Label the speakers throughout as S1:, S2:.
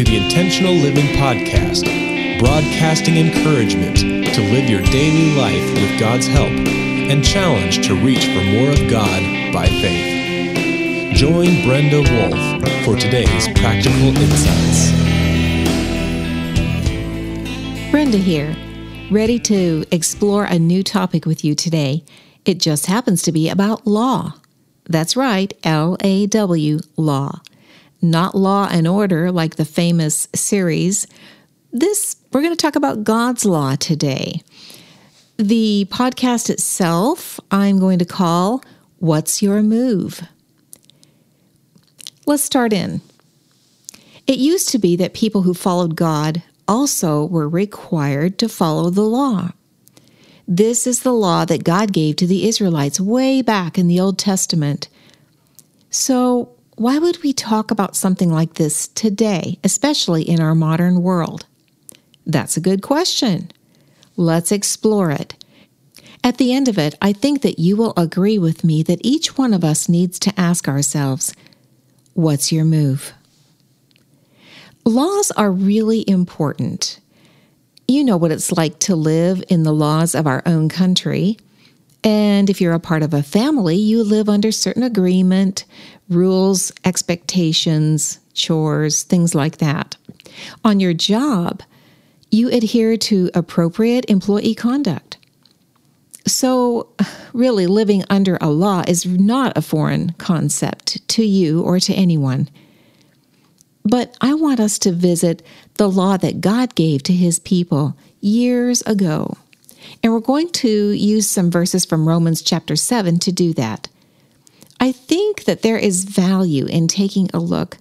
S1: to the Intentional Living Podcast, broadcasting encouragement to live your daily life with God's help and challenge to reach for more of God by faith. Join Brenda Wolf for today's practical insights.
S2: Brenda here, ready to explore a new topic with you today. It just happens to be about law. That's right, L A W, law not law and order like the famous series. This, we're going to talk about God's law today. The podcast itself, I'm going to call What's Your Move? Let's start in. It used to be that people who followed God also were required to follow the law. This is the law that God gave to the Israelites way back in the Old Testament. So, why would we talk about something like this today, especially in our modern world? That's a good question. Let's explore it. At the end of it, I think that you will agree with me that each one of us needs to ask ourselves, What's your move? Laws are really important. You know what it's like to live in the laws of our own country. And if you're a part of a family, you live under certain agreement, rules, expectations, chores, things like that. On your job, you adhere to appropriate employee conduct. So, really, living under a law is not a foreign concept to you or to anyone. But I want us to visit the law that God gave to his people years ago. And we're going to use some verses from Romans chapter 7 to do that. I think that there is value in taking a look,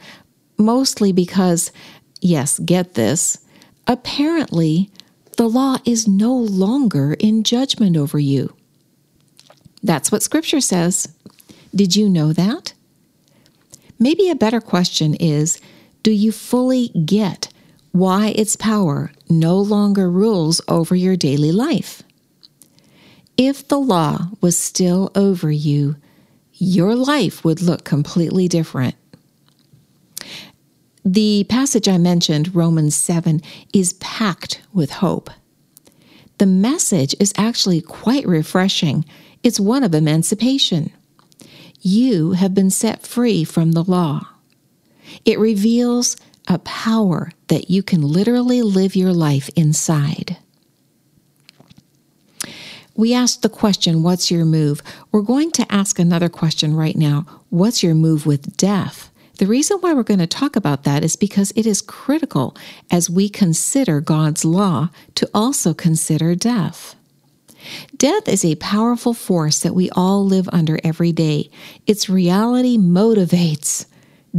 S2: mostly because, yes, get this, apparently the law is no longer in judgment over you. That's what Scripture says. Did you know that? Maybe a better question is Do you fully get why its power no longer rules over your daily life? If the law was still over you, your life would look completely different. The passage I mentioned, Romans 7, is packed with hope. The message is actually quite refreshing. It's one of emancipation. You have been set free from the law. It reveals a power that you can literally live your life inside we asked the question, What's your move? We're going to ask another question right now What's your move with death? The reason why we're going to talk about that is because it is critical as we consider God's law to also consider death. Death is a powerful force that we all live under every day. Its reality motivates,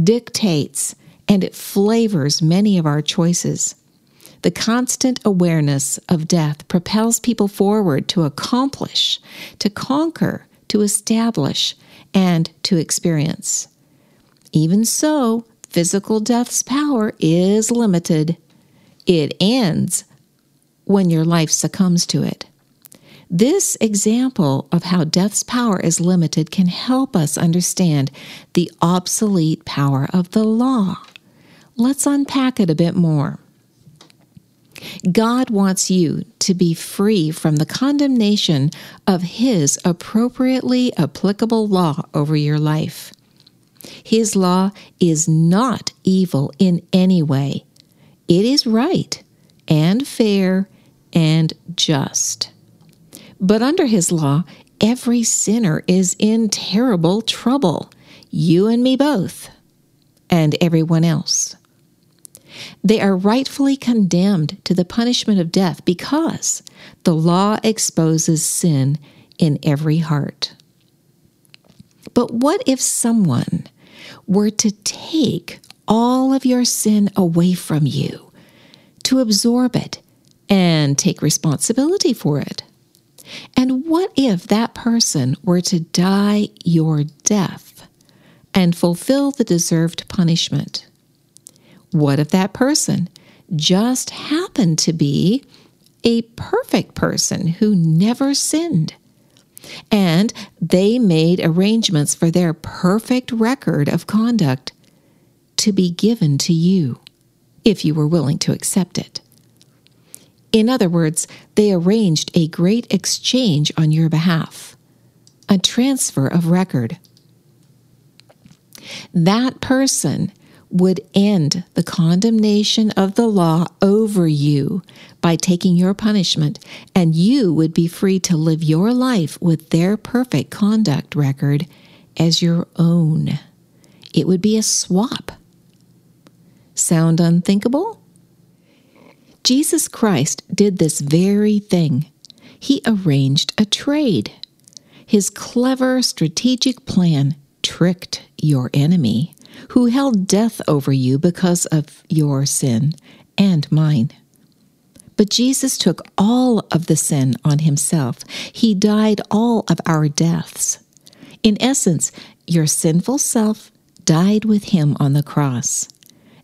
S2: dictates, and it flavors many of our choices. The constant awareness of death propels people forward to accomplish, to conquer, to establish, and to experience. Even so, physical death's power is limited. It ends when your life succumbs to it. This example of how death's power is limited can help us understand the obsolete power of the law. Let's unpack it a bit more. God wants you to be free from the condemnation of His appropriately applicable law over your life. His law is not evil in any way, it is right and fair and just. But under His law, every sinner is in terrible trouble, you and me both, and everyone else. They are rightfully condemned to the punishment of death because the law exposes sin in every heart. But what if someone were to take all of your sin away from you, to absorb it and take responsibility for it? And what if that person were to die your death and fulfill the deserved punishment? What if that person just happened to be a perfect person who never sinned? And they made arrangements for their perfect record of conduct to be given to you. if you were willing to accept it. In other words, they arranged a great exchange on your behalf, a transfer of record. That person would end the condemnation of the law over you by taking your punishment, and you would be free to live your life with their perfect conduct record as your own. It would be a swap. Sound unthinkable? Jesus Christ did this very thing. He arranged a trade. His clever strategic plan tricked your enemy who held death over you because of your sin and mine. But Jesus took all of the sin on himself. He died all of our deaths. In essence, your sinful self died with him on the cross.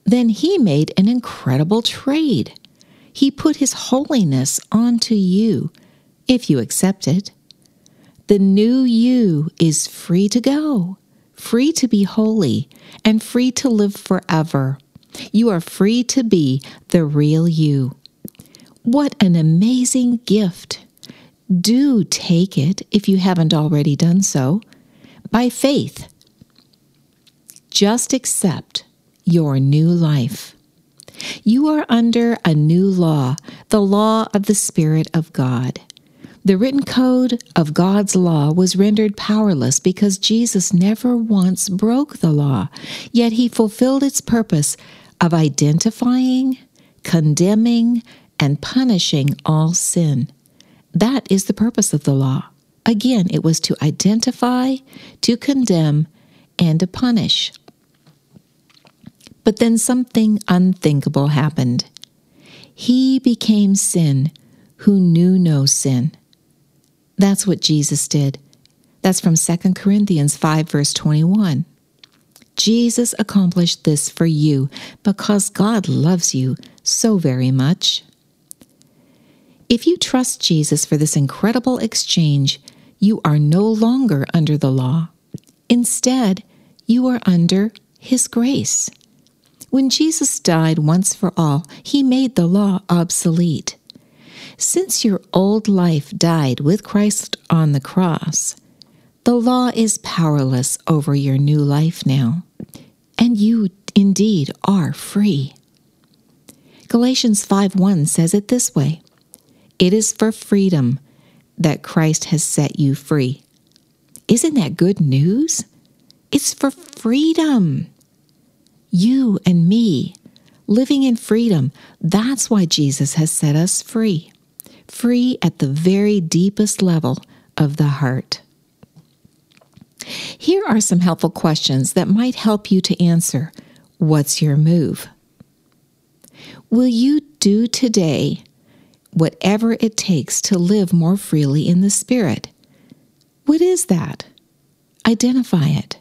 S2: Then he made an incredible trade. He put his holiness onto you, if you accept it. The new you is free to go free to be holy, and free to live forever. You are free to be the real you. What an amazing gift! Do take it if you haven't already done so by faith. Just accept your new life. You are under a new law, the law of the Spirit of God. The written code of God's law was rendered powerless because Jesus never once broke the law, yet he fulfilled its purpose of identifying, condemning, and punishing all sin. That is the purpose of the law. Again, it was to identify, to condemn, and to punish. But then something unthinkable happened. He became sin who knew no sin. That's what Jesus did. That's from 2 Corinthians 5, verse 21. Jesus accomplished this for you because God loves you so very much. If you trust Jesus for this incredible exchange, you are no longer under the law. Instead, you are under His grace. When Jesus died once for all, He made the law obsolete. Since your old life died with Christ on the cross, the law is powerless over your new life now, and you indeed are free. Galatians 5:1 says it this way: It is for freedom that Christ has set you free. Isn't that good news? It's for freedom. You and me living in freedom. That's why Jesus has set us free free at the very deepest level of the heart. Here are some helpful questions that might help you to answer What's your move? Will you do today whatever it takes to live more freely in the Spirit? What is that? Identify it.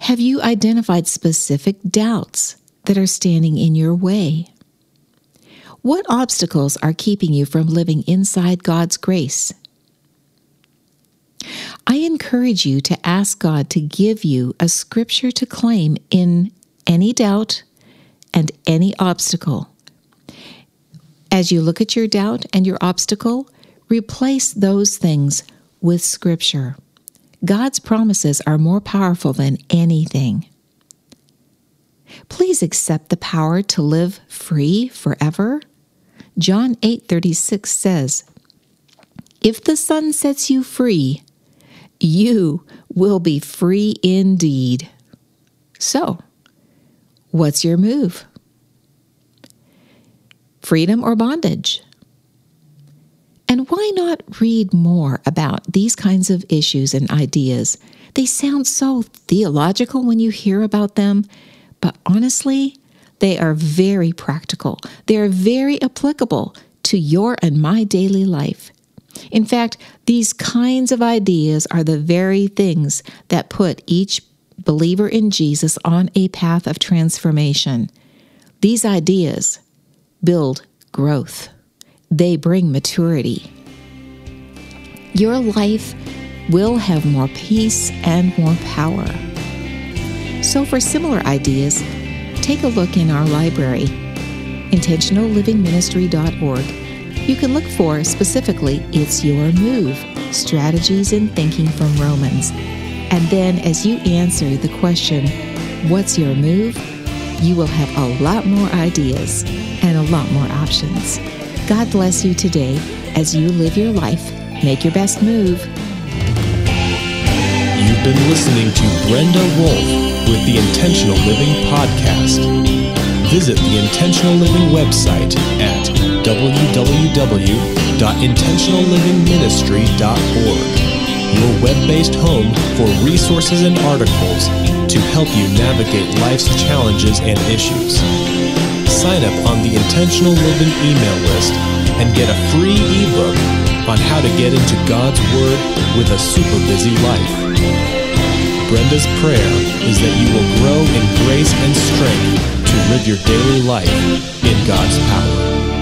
S2: Have you identified specific doubts that are standing in your way? What obstacles are keeping you from living inside God's grace? I encourage you to ask God to give you a scripture to claim in any doubt and any obstacle. As you look at your doubt and your obstacle, replace those things with scripture. God's promises are more powerful than anything. Please accept the power to live free forever John 8:36 says, "If the Son sets you free, you will be free indeed." So, what's your move? Freedom or bondage? And why not read more about these kinds of issues and ideas? They sound so theological when you hear about them, but honestly, they are very practical, they are very applicable to your and my daily life. In fact, these kinds of ideas are the very things that put each believer in Jesus on a path of transformation. These ideas build growth, they bring maturity. Your life will have more peace and more power. So, for similar ideas, take a look in our library, intentionallivingministry.org. You can look for specifically It's Your Move Strategies in Thinking from Romans. And then as you answer the question, What's your move? you will have a lot more ideas and a lot more options. God bless you today as you live your life. Make your best move.
S1: You've been listening to Brenda Wolf with the Intentional Living Podcast. Visit the Intentional Living website at www.intentionallivingministry.org, your web based home for resources and articles to help you navigate life's challenges and issues. Sign up on the Intentional Living email list and get a free ebook on how to get into God's Word with a super busy life. Brenda's prayer is that you will grow in grace and strength to live your daily life in God's power.